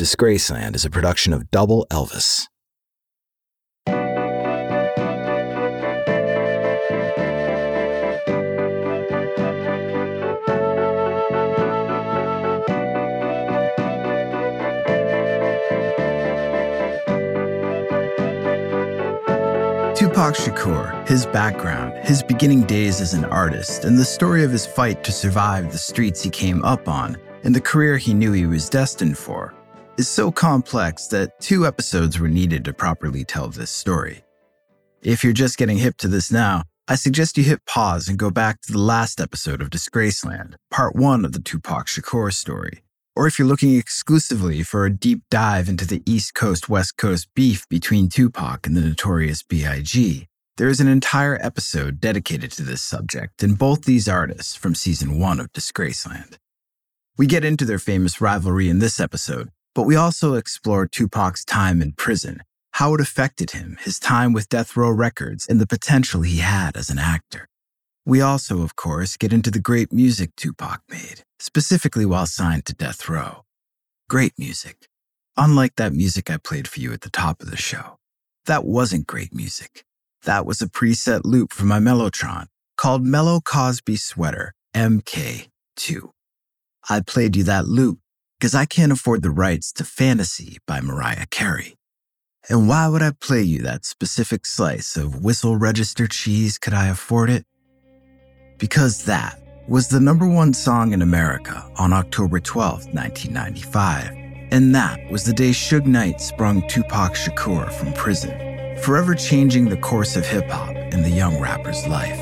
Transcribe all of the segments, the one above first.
Disgraceland is a production of Double Elvis. Tupac Shakur, his background, his beginning days as an artist, and the story of his fight to survive the streets he came up on and the career he knew he was destined for is so complex that two episodes were needed to properly tell this story. If you're just getting hip to this now, I suggest you hit pause and go back to the last episode of Disgraceland, part one of the Tupac Shakur story. Or if you're looking exclusively for a deep dive into the East Coast West Coast beef between Tupac and the notorious B.I.G., there is an entire episode dedicated to this subject in both these artists from season one of Disgraceland. We get into their famous rivalry in this episode, but we also explore Tupac's time in prison, how it affected him, his time with Death Row Records, and the potential he had as an actor. We also, of course, get into the great music Tupac made, specifically while signed to Death Row. Great music. Unlike that music I played for you at the top of the show. That wasn't great music. That was a preset loop from my Mellotron called Mellow Cosby Sweater MK2. I played you that loop because I can't afford the rights to Fantasy by Mariah Carey. And why would I play you that specific slice of whistle register cheese could I afford it? Because that was the number one song in America on October 12, 1995. And that was the day Suge Knight sprung Tupac Shakur from prison, forever changing the course of hip hop in the young rapper's life.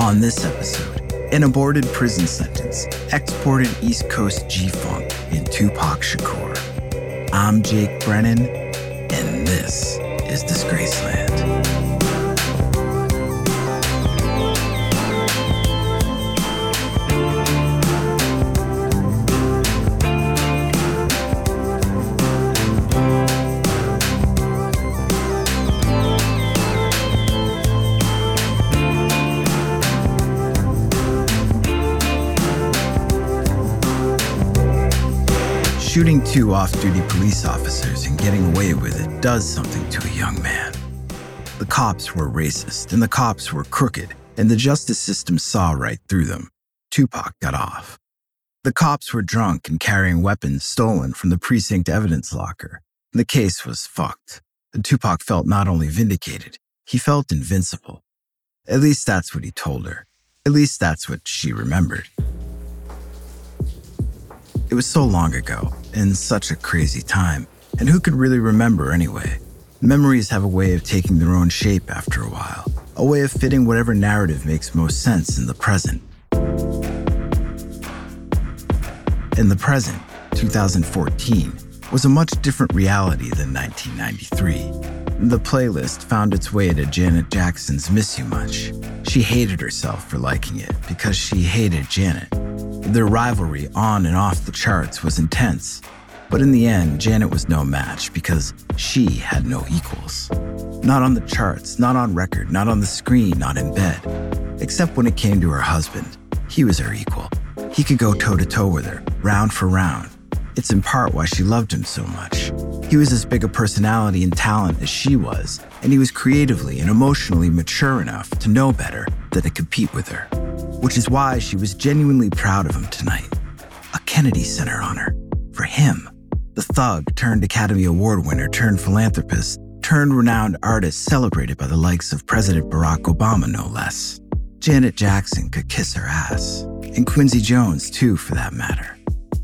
On this episode, an aborted prison sentence exported East Coast G Funk in Tupac Shakur. I'm Jake Brennan, and this is Disgraceland. Shooting two off duty police officers and getting away with it does something to a young man. The cops were racist, and the cops were crooked, and the justice system saw right through them. Tupac got off. The cops were drunk and carrying weapons stolen from the precinct evidence locker. The case was fucked. And Tupac felt not only vindicated, he felt invincible. At least that's what he told her. At least that's what she remembered. It was so long ago, in such a crazy time, and who could really remember anyway? Memories have a way of taking their own shape after a while, a way of fitting whatever narrative makes most sense in the present. In the present, 2014, was a much different reality than 1993. The playlist found its way to Janet Jackson's Miss You Much. She hated herself for liking it because she hated Janet. Their rivalry on and off the charts was intense, but in the end, Janet was no match because she had no equals. Not on the charts, not on record, not on the screen, not in bed. Except when it came to her husband. He was her equal. He could go toe to toe with her, round for round. It's in part why she loved him so much. He was as big a personality and talent as she was, and he was creatively and emotionally mature enough to know better than to compete with her which is why she was genuinely proud of him tonight. A Kennedy Center honor for him, the thug turned Academy Award winner turned philanthropist turned renowned artist celebrated by the likes of President Barack Obama, no less. Janet Jackson could kiss her ass, and Quincy Jones, too, for that matter.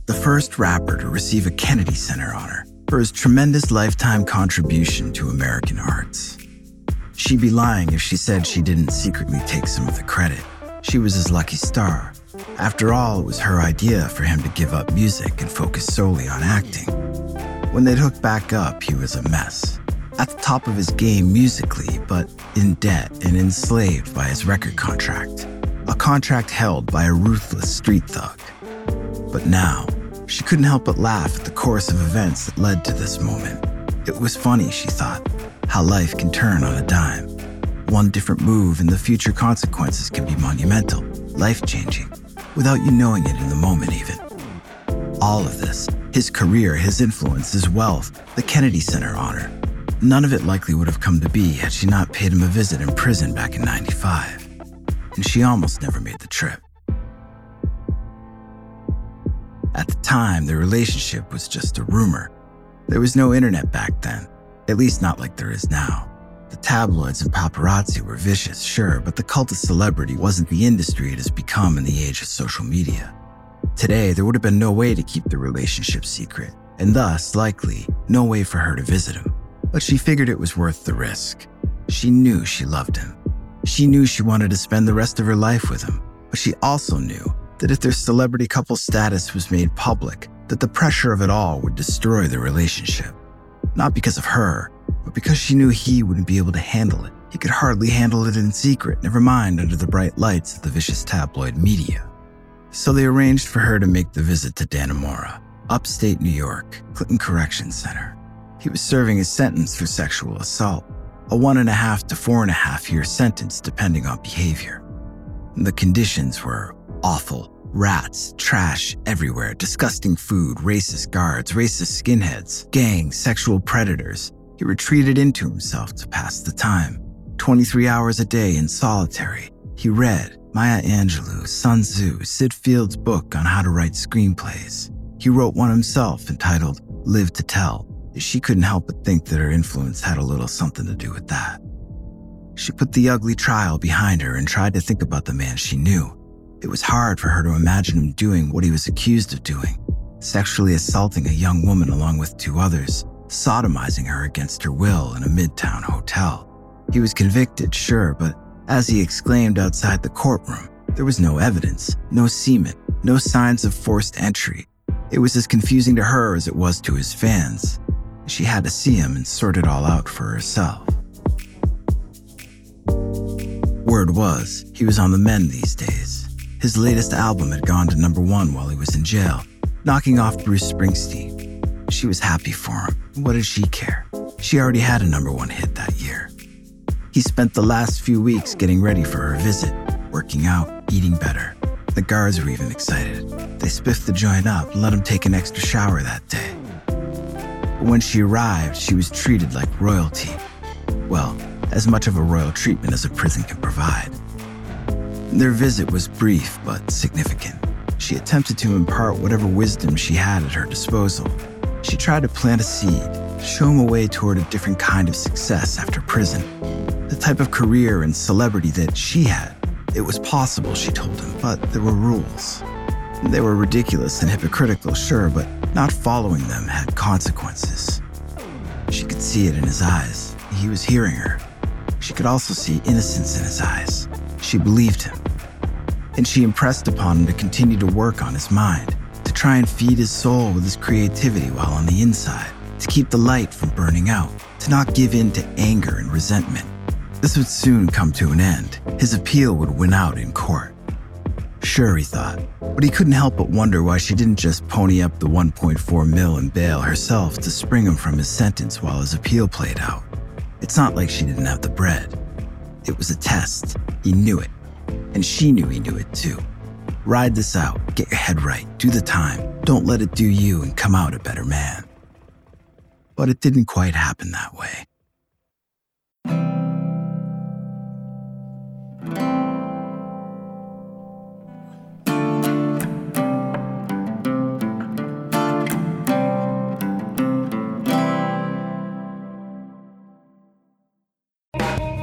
The first rapper to receive a Kennedy Center honor for his tremendous lifetime contribution to American arts. She'd be lying if she said she didn't secretly take some of the credit. She was his lucky star. After all, it was her idea for him to give up music and focus solely on acting. when they'd hooked back up, he was a mess. At the top of his game musically, but in debt and enslaved by his record contract. A contract held by a ruthless street thug. But now, she couldn't help but laugh at the course of events that led to this moment. It was funny, she thought, how life can turn on a dime. One different move and the future consequences can be monumental, life changing, without you knowing it in the moment, even. All of this his career, his influence, his wealth, the Kennedy Center honor none of it likely would have come to be had she not paid him a visit in prison back in 95. And she almost never made the trip. At the time, their relationship was just a rumor. There was no internet back then, at least not like there is now. The tabloids and paparazzi were vicious, sure, but the cult of celebrity wasn't the industry it has become in the age of social media. Today, there would have been no way to keep the relationship secret, and thus, likely, no way for her to visit him. But she figured it was worth the risk. She knew she loved him. She knew she wanted to spend the rest of her life with him, but she also knew that if their celebrity couple status was made public, that the pressure of it all would destroy the relationship. Not because of her, but because she knew he wouldn't be able to handle it. He could hardly handle it in secret, never mind under the bright lights of the vicious tabloid media. So they arranged for her to make the visit to Dannemora, upstate New York, Clinton Correction Center. He was serving his sentence for sexual assault, a one and a half to four and a half year sentence depending on behavior. The conditions were awful rats, trash everywhere, disgusting food, racist guards, racist skinheads, gangs, sexual predators. He retreated into himself to pass the time. 23 hours a day in solitary. He read Maya Angelou, Sun Tzu, Sid Field's book on how to write screenplays. He wrote one himself entitled Live to Tell. She couldn't help but think that her influence had a little something to do with that. She put the ugly trial behind her and tried to think about the man she knew. It was hard for her to imagine him doing what he was accused of doing sexually assaulting a young woman along with two others, sodomizing her against her will in a midtown hotel. He was convicted, sure, but as he exclaimed outside the courtroom, there was no evidence, no semen, no signs of forced entry. It was as confusing to her as it was to his fans. She had to see him and sort it all out for herself. Word was, he was on the mend these days. His latest album had gone to number one while he was in jail, knocking off Bruce Springsteen. She was happy for him. What did she care? She already had a number one hit that year. He spent the last few weeks getting ready for her visit, working out, eating better. The guards were even excited. They spiffed the joint up let him take an extra shower that day. But when she arrived, she was treated like royalty. Well, as much of a royal treatment as a prison can provide. Their visit was brief but significant. She attempted to impart whatever wisdom she had at her disposal. She tried to plant a seed, show him a way toward a different kind of success after prison, the type of career and celebrity that she had. It was possible, she told him, but there were rules. They were ridiculous and hypocritical, sure, but not following them had consequences. She could see it in his eyes. He was hearing her. She could also see innocence in his eyes. She believed him. And she impressed upon him to continue to work on his mind, try and feed his soul with his creativity while on the inside, to keep the light from burning out, to not give in to anger and resentment. This would soon come to an end. His appeal would win out in court. Sure, he thought, but he couldn't help but wonder why she didn't just pony up the 1.4 mil in bail herself to spring him from his sentence while his appeal played out. It's not like she didn't have the bread. It was a test. He knew it. And she knew he knew it too. Ride this out, get your head right, do the time, don't let it do you and come out a better man. But it didn't quite happen that way.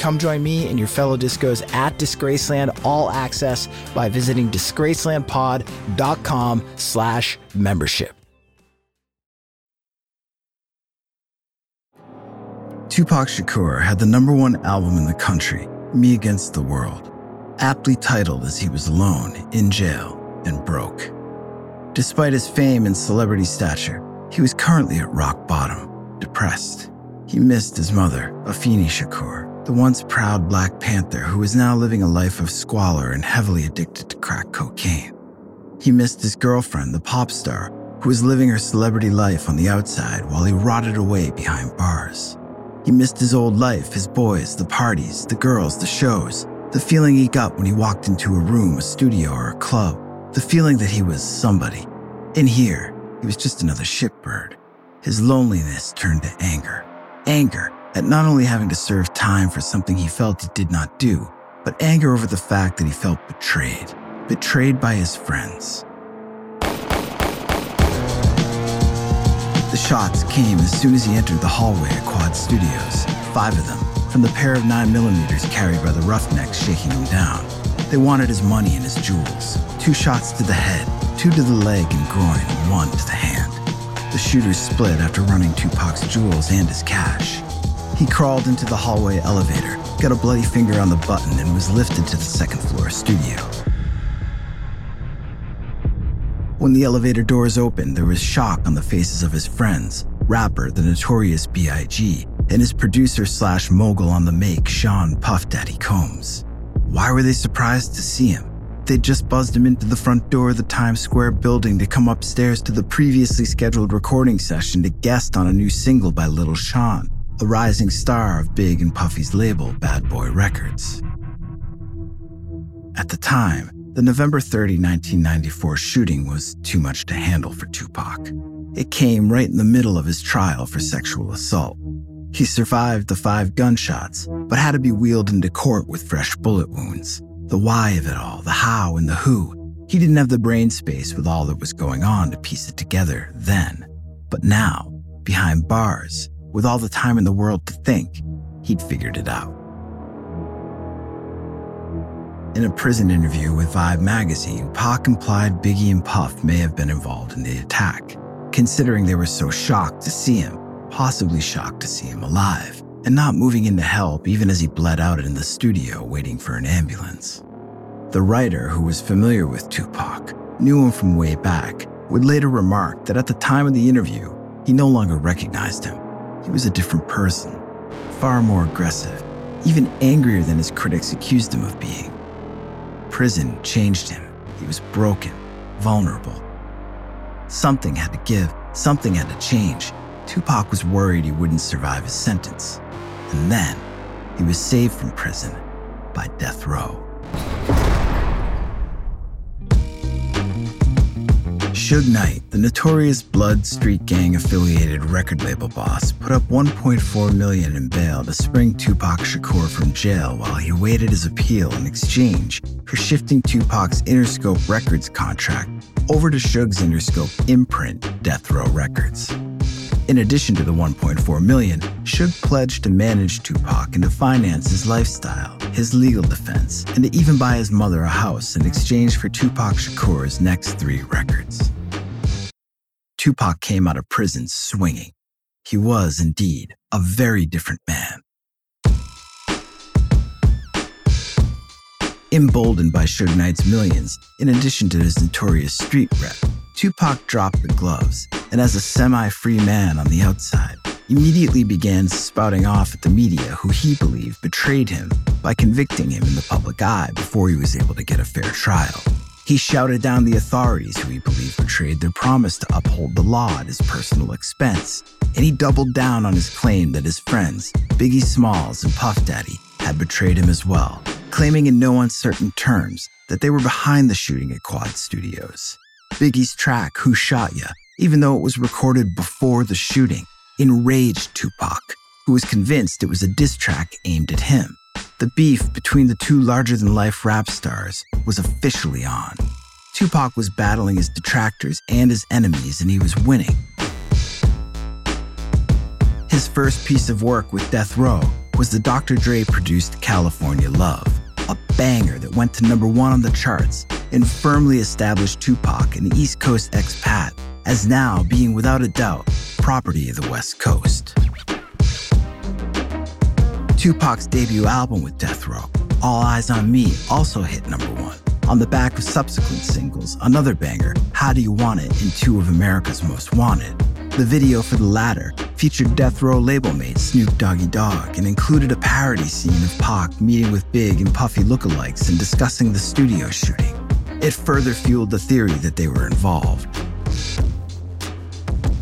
Come join me and your fellow discos at Disgraceland All Access by visiting disgracelandpod.com slash membership. Tupac Shakur had the number one album in the country, Me Against the World, aptly titled as he was alone, in jail, and broke. Despite his fame and celebrity stature, he was currently at rock bottom, depressed. He missed his mother, Afeni Shakur, the once proud Black Panther who was now living a life of squalor and heavily addicted to crack cocaine. He missed his girlfriend, the pop star, who was living her celebrity life on the outside while he rotted away behind bars. He missed his old life, his boys, the parties, the girls, the shows, the feeling he got when he walked into a room, a studio, or a club, the feeling that he was somebody. In here, he was just another shipbird. His loneliness turned to anger. Anger at not only having to serve time for something he felt he did not do, but anger over the fact that he felt betrayed, betrayed by his friends. The shots came as soon as he entered the hallway at Quad Studios, five of them, from the pair of 9mm carried by the roughnecks shaking him down. They wanted his money and his jewels. Two shots to the head, two to the leg and groin, and one to the hand. The shooters split after running Tupac's jewels and his cash. He crawled into the hallway elevator, got a bloody finger on the button, and was lifted to the second floor studio. When the elevator doors opened, there was shock on the faces of his friends, rapper The Notorious B.I.G., and his producer slash mogul on the make, Sean Puff Daddy Combs. Why were they surprised to see him? They'd just buzzed him into the front door of the Times Square building to come upstairs to the previously scheduled recording session to guest on a new single by Little Shawn a rising star of Big and Puffy's label, Bad Boy Records. At the time, the November 30, 1994 shooting was too much to handle for Tupac. It came right in the middle of his trial for sexual assault. He survived the five gunshots, but had to be wheeled into court with fresh bullet wounds. The why of it all, the how, and the who. He didn't have the brain space with all that was going on to piece it together then. But now, behind bars, with all the time in the world to think, he'd figured it out. In a prison interview with Vibe magazine, Pac implied Biggie and Puff may have been involved in the attack, considering they were so shocked to see him, possibly shocked to see him alive, and not moving in to help even as he bled out in the studio waiting for an ambulance. The writer, who was familiar with Tupac, knew him from way back, would later remark that at the time of the interview, he no longer recognized him. He was a different person, far more aggressive, even angrier than his critics accused him of being. Prison changed him. He was broken, vulnerable. Something had to give, something had to change. Tupac was worried he wouldn't survive his sentence. And then he was saved from prison by death row. Suge Knight, the notorious Blood Street Gang affiliated record label boss, put up 1.4 million in bail to spring Tupac Shakur from jail while he awaited his appeal in exchange for shifting Tupac's Interscope Records contract over to Suge's Interscope imprint, Death Row Records. In addition to the 1.4 million, Suge pledged to manage Tupac and to finance his lifestyle, his legal defense, and to even buy his mother a house in exchange for Tupac Shakur's next three records. Tupac came out of prison swinging. He was indeed a very different man. Emboldened by Suge Knight's millions, in addition to his notorious street rep, Tupac dropped the gloves and, as a semi free man on the outside, immediately began spouting off at the media who he believed betrayed him by convicting him in the public eye before he was able to get a fair trial. He shouted down the authorities who he believed betrayed their promise to uphold the law at his personal expense, and he doubled down on his claim that his friends, Biggie Smalls and Puff Daddy, had betrayed him as well, claiming in no uncertain terms that they were behind the shooting at Quad Studios. Biggie's track, Who Shot Ya, even though it was recorded before the shooting, enraged Tupac, who was convinced it was a diss track aimed at him. The beef between the two larger than life rap stars was officially on. Tupac was battling his detractors and his enemies, and he was winning. His first piece of work with Death Row was the Dr. Dre produced California Love, a banger that went to number one on the charts and firmly established Tupac, an East Coast expat, as now being without a doubt property of the West Coast. Tupac's debut album with Death Row, All Eyez on Me, also hit number one. On the back of subsequent singles, another banger, How Do You Want It, and two of Amerikaz Most Wanted. The video for the latter featured Death Row label mate Snoop Doggy Dogg and included a parody scene of Pac meeting with Big and Puffy lookalikes and discussing the studio shooting. It further fueled the theory that they were involved.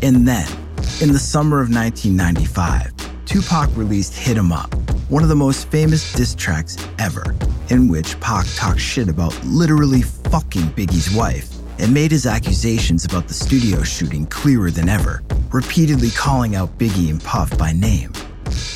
And then, in the summer of 1995, Tupac released Hit 'em Up, one of the most famous diss tracks ever, in which Pac talked shit about literally fucking Biggie's wife and made his accusations about the studio shooting clearer than ever, repeatedly calling out Biggie and Puff by name.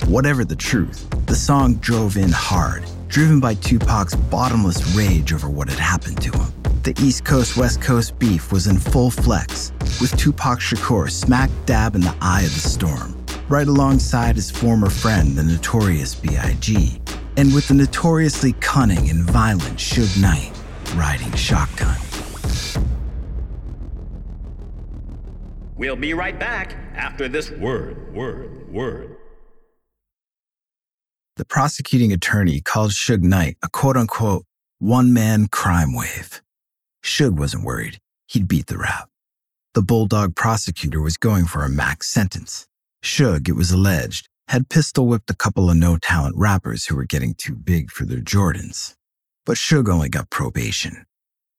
Whatever the truth, the song drove in hard, driven by Tupac's bottomless rage over what had happened to him. The East Coast West Coast beef was in full flex, with Tupac Shakur smack dab in the eye of the storm, right alongside his former friend, the notorious B.I.G., and with the notoriously cunning and violent Suge Knight riding shotgun. We'll be right back after this word, word, word. The prosecuting attorney called Suge Knight a quote unquote one man crime wave. Suge wasn't worried. He'd beat the rap. The Bulldog prosecutor was going for a max sentence. Suge, it was alleged, had pistol whipped a couple of no talent rappers who were getting too big for their Jordans. But Suge only got probation.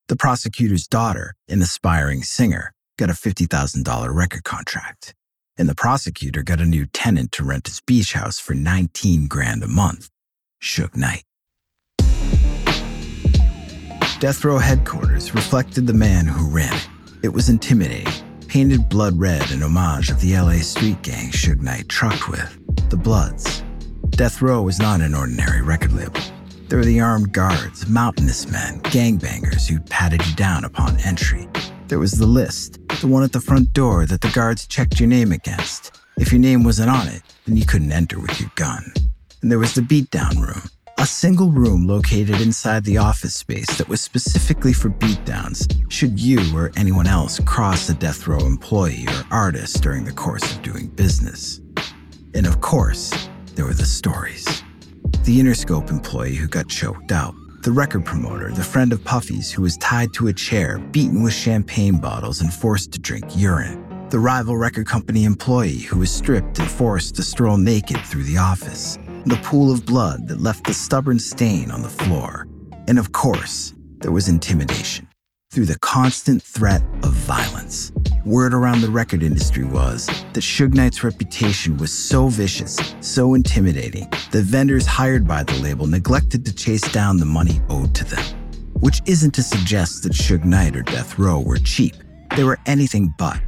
The prosecutor's daughter, an aspiring singer, got a $50,000 record contract. And the prosecutor got a new tenant to rent his beach house for 19 grand a month. Suge Knight. Death Row headquarters reflected the man who ran it. It was intimidating, painted blood red in homage of the LA street gang Suge Knight trucked with, the Bloods. Death Row was not an ordinary record label. There were the armed guards, mountainous men, gangbangers who patted you down upon entry. There was the list, the one at the front door that the guards checked your name against. If your name wasn't on it, then you couldn't enter with your gun. And there was the beatdown room, a single room located inside the office space that was specifically for beatdowns should you or anyone else cross a death row employee or artist during the course of doing business. And of course, there were the stories. The Interscope employee who got choked out, the record promoter, the friend of Puffy's who was tied to a chair, beaten with champagne bottles, and forced to drink urine, the rival record company employee who was stripped and forced to stroll naked through the office, the pool of blood that left the stubborn stain on the floor. And of course, there was intimidation through the constant threat of violence. Word around the record industry was that Suge Knight's reputation was so vicious, so intimidating, that vendors hired by the label neglected to chase down the money owed to them. Which isn't to suggest that Suge Knight or Death Row were cheap. They were anything but.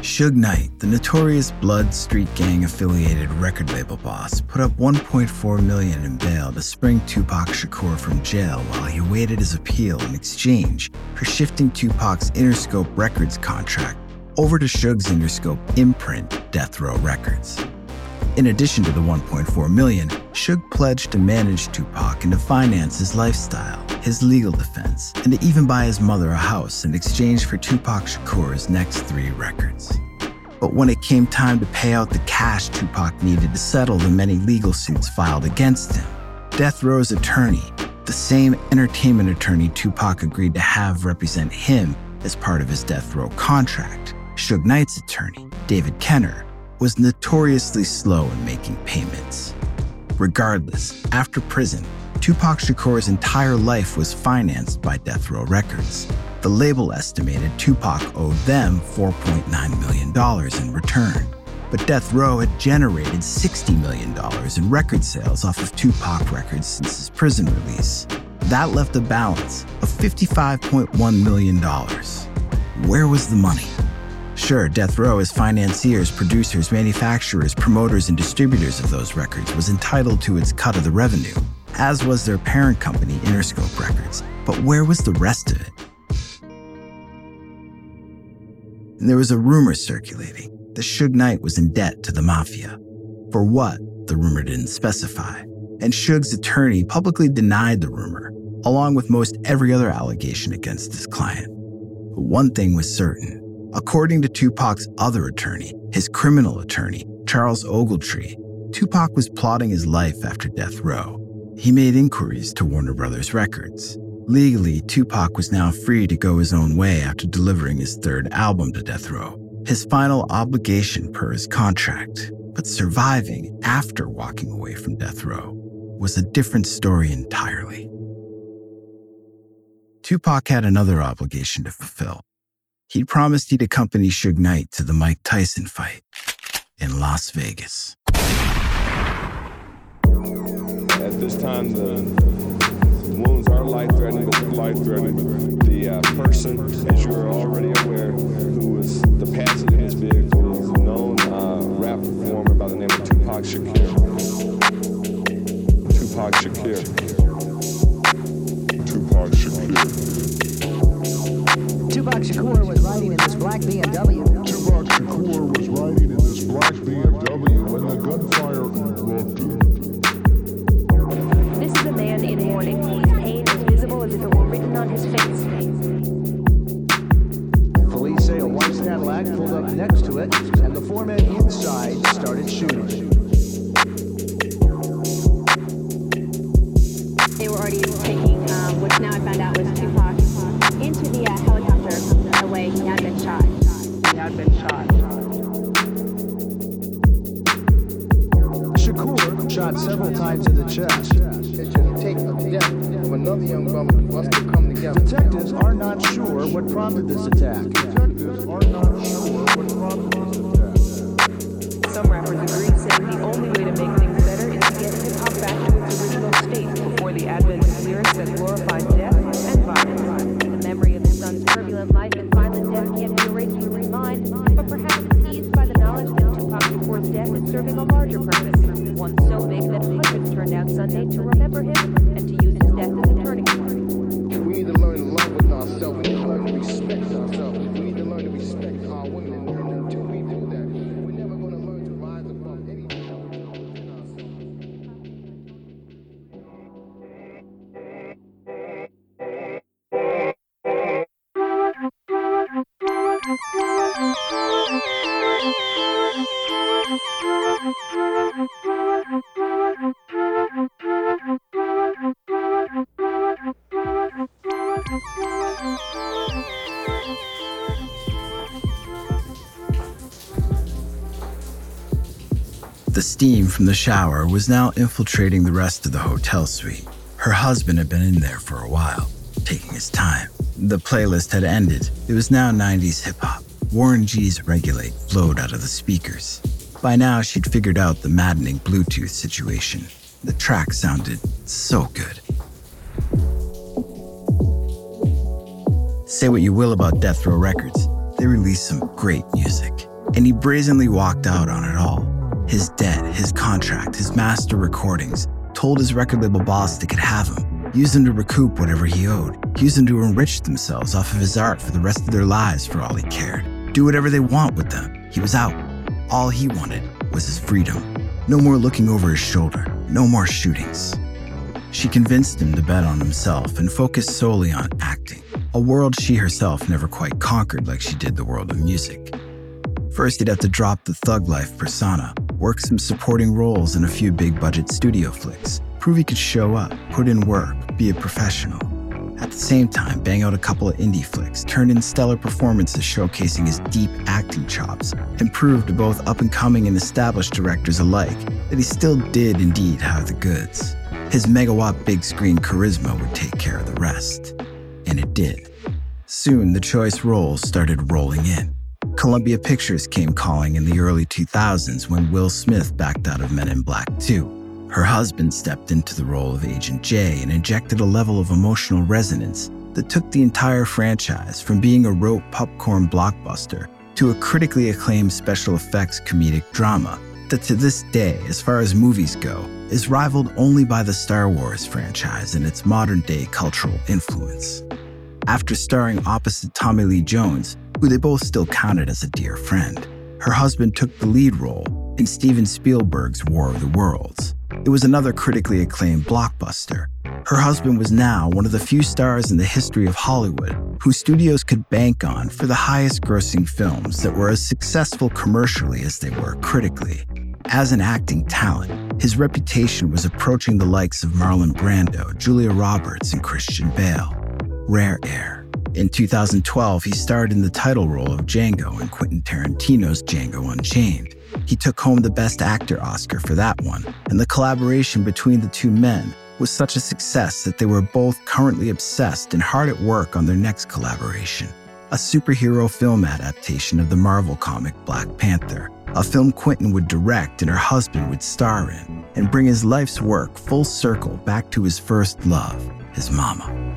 Suge Knight, the notorious Blood Street Gang affiliated record label boss, put up 1.4 million in bail to spring Tupac Shakur from jail while he awaited his appeal in exchange for shifting Tupac's Interscope Records contract over to Suge's Interscope imprint, Death Row Records. In addition to the 1.4 million, Suge pledged to manage Tupac and to finance his lifestyle, his legal defense, and to even buy his mother a house in exchange for Tupac Shakur's next three records. But when it came time to pay out the cash Tupac needed to settle the many legal suits filed against him, Death Row's attorney, the same entertainment attorney Tupac agreed to have represent him as part of his Death Row contract, Suge Knight's attorney, David Kenner, was notoriously slow in making payments. Regardless, after prison, Tupac Shakur's entire life was financed by Death Row Records. The label estimated Tupac owed them $4.9 million in return, but Death Row had generated $60 million in record sales off of Tupac records since his prison release. That left a balance of $55.1 million. Where was the money? Sure, Death Row, as financiers, producers, manufacturers, promoters, and distributors of those records, was entitled to its cut of the revenue, as was their parent company, Interscope Records. But where was the rest of it? And there was a rumor circulating that Suge Knight was in debt to the mafia. For what, the rumor didn't specify. And Suge's attorney publicly denied the rumor, along with most every other allegation against his client. But one thing was certain According to Tupac's other attorney, his criminal attorney, Charles Ogletree, Tupac was plotting his life after death row. He made inquiries to Warner Brothers Records. Legally, Tupac was now free to go his own way after delivering his third album to death row, his final obligation per his contract. But surviving after walking away from death row was a different story entirely. Tupac had another obligation to fulfill He'd promised he'd accompany Suge Knight to the Mike Tyson fight in Las Vegas. This time, the wounds are life-threatening, life-threatening. The uh, person, as you are already aware, who was the passenger in this vehicle is a known uh, rap performer by the name of Tupac Shakur. Tupac Shakur. Tupac Shakur. Tupac Shakur was riding in this black BMW. Turbulent life and violent death can't be erased from his mind, but perhaps eased by the knowledge that Tupac Shakur's death is serving a larger purpose, one so big that hundreds turned out Sunday to remember him and to use his death as a turning point. We need to learn to love with ourselves. To learn to respect ourselves. Steam from the shower was now infiltrating the rest of the hotel suite. Her husband had been in there for a while, taking his time. The playlist had ended. It was now 90s hip hop. Warren G's Regulate flowed out of the speakers. By now, she'd figured out the maddening Bluetooth situation. The track sounded so good. Say what you will about Death Row Records, they released some great music. And he brazenly walked out on it all. His debt, his contract, his master recordings, told his record label boss they could have him, use him to recoup whatever he owed, use him to enrich themselves off of his art for the rest of their lives for all he cared, do whatever they want with them. He was out. All he wanted was his freedom. No more looking over his shoulder, no more shootings. She convinced him to bet on himself and focus solely on acting, a world she herself never quite conquered like she did the world of music. First, he'd have to drop the thug life persona, work some supporting roles in a few big budget studio flicks, prove he could show up, put in work, be a professional. At the same time, bang out a couple of indie flicks, turn in stellar performances showcasing his deep acting chops, and prove to both up and coming and established directors alike that he still did indeed have the goods. His megawatt big screen charisma would take care of the rest. And it did. Soon, the choice roles started rolling in. Columbia Pictures came calling in the early 2000s when Will Smith backed out of Men in Black 2. Her husband stepped into the role of Agent J and injected a level of emotional resonance that took the entire franchise from being a rote popcorn blockbuster to a critically acclaimed special effects comedic drama that to this day, as far as movies go, is rivaled only by the Star Wars franchise in its modern day cultural influence. After starring opposite Tommy Lee Jones, who they both still counted as a dear friend, her husband took the lead role in Steven Spielberg's War of the Worlds. It was another critically acclaimed blockbuster. Her husband was now one of the few stars in the history of Hollywood whose studios could bank on for the highest grossing films that were as successful commercially as they were critically. As an acting talent, his reputation was approaching the likes of Marlon Brando, Julia Roberts, and Christian Bale. Rare air. In 2012, he starred in the title role of Django in Quentin Tarantino's Django Unchained. He took home the Best Actor Oscar for that one, and the collaboration between the two men was such a success that they were both currently obsessed and hard at work on their next collaboration a superhero film adaptation of the Marvel comic Black Panther, a film Quentin would direct and her husband would star in, and bring his life's work full circle back to his first love, his mama.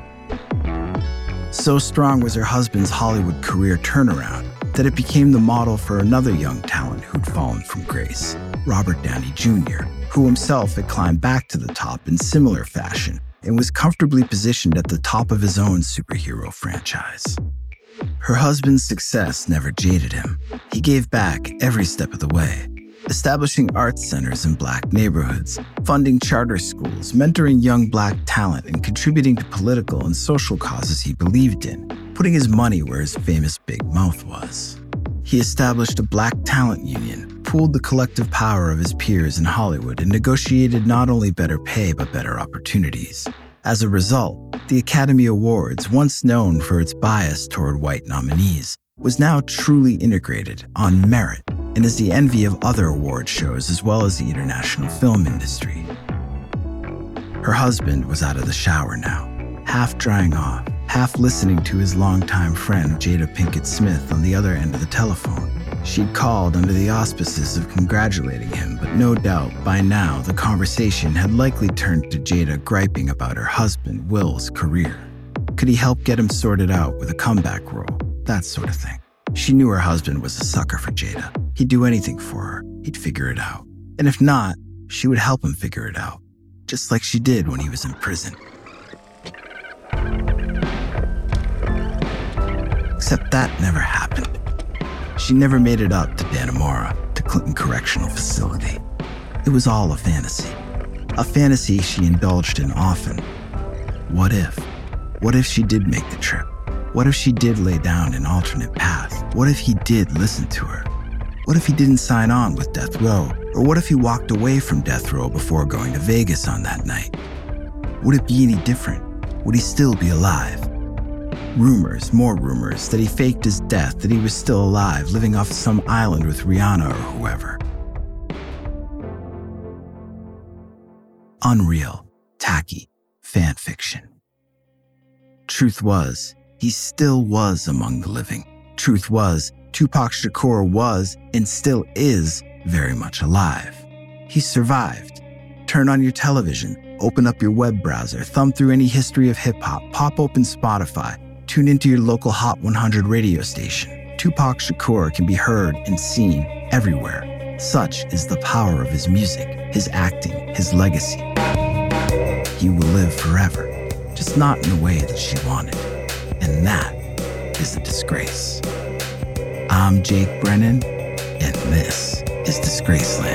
So strong was her husband's Hollywood career turnaround that it became the model for another young talent who'd fallen from grace, Robert Downey Jr., who himself had climbed back to the top in similar fashion and was comfortably positioned at the top of his own superhero franchise. Her husband's success never jaded him. He gave back every step of the way, establishing arts centers in black neighborhoods, funding charter schools, mentoring young black talent, and contributing to political and social causes he believed in, putting his money where his famous big mouth was. He established a black talent union, pooled the collective power of his peers in Hollywood, and negotiated not only better pay but better opportunities. As a result, the Academy Awards, once known for its bias toward white nominees, was now truly integrated on merit and is the envy of other award shows as well as the international film industry. Her husband was out of the shower now, half drying off, half listening to his longtime friend Jada Pinkett Smith on the other end of the telephone. She'd called under the auspices of congratulating him, but no doubt by now the conversation had likely turned to Jada griping about her husband, Will's career. Could he help get him sorted out with a comeback role? That sort of thing. She knew her husband was a sucker for Jada. He'd do anything for her, he'd figure it out. And if not, she would help him figure it out, just like she did when he was in prison. Except that never happened. She never made it up to Dannemora, to Clinton Correctional Facility. It was all a fantasy. A fantasy she indulged in often. What if? What if she did make the trip? What if she did lay down an alternate path? What if he did listen to her? What if he didn't sign on with Death Row? Or what if he walked away from Death Row before going to Vegas on that night? Would it be any different? Would he still be alive? Rumors, more rumors, that he faked his death, that he was still alive, living off some island with Rihanna or whoever. Unreal, tacky, fan fiction. Truth was, he still was among the living. Truth was, Tupac Shakur was and still is very much alive. He survived. Turn on your television, open up your web browser, thumb through any history of hip hop, pop open Spotify, tune into your local Hot 100 radio station. Tupac Shakur can be heard and seen everywhere. Such is the power of his music, his acting, his legacy. He will live forever, just not in the way that she wanted. And that is a disgrace. I'm Jake Brennan, and this is Disgraceland.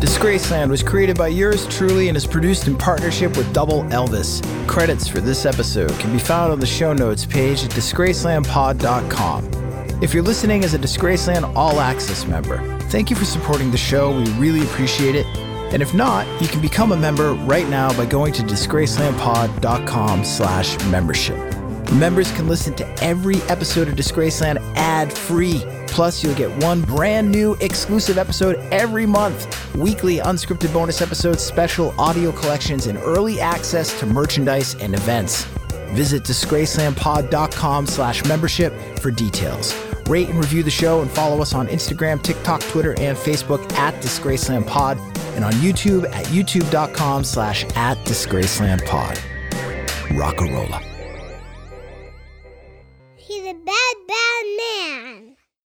Disgraceland was created by yours truly and is produced in partnership with Double Elvis. Credits for this episode can be found on the show notes page at disgracelandpod.com. If you're listening as a Disgraceland All Access member, thank you for supporting the show. We really appreciate it. And if not, you can become a member right now by going to disgracelandpod.com slash membership. Members can listen to every episode of Disgraceland ad-free. Plus, you'll get one brand new exclusive episode every month. Weekly unscripted bonus episodes, special audio collections, and early access to merchandise and events. Visit disgracelandpod.com slash membership for details. Rate and review the show and follow us on Instagram, TikTok, Twitter, and Facebook at Disgraceland Pod and on YouTube at youtube.com slash at Disgraceland Pod. Rock a rolla. He's a bad, bad man.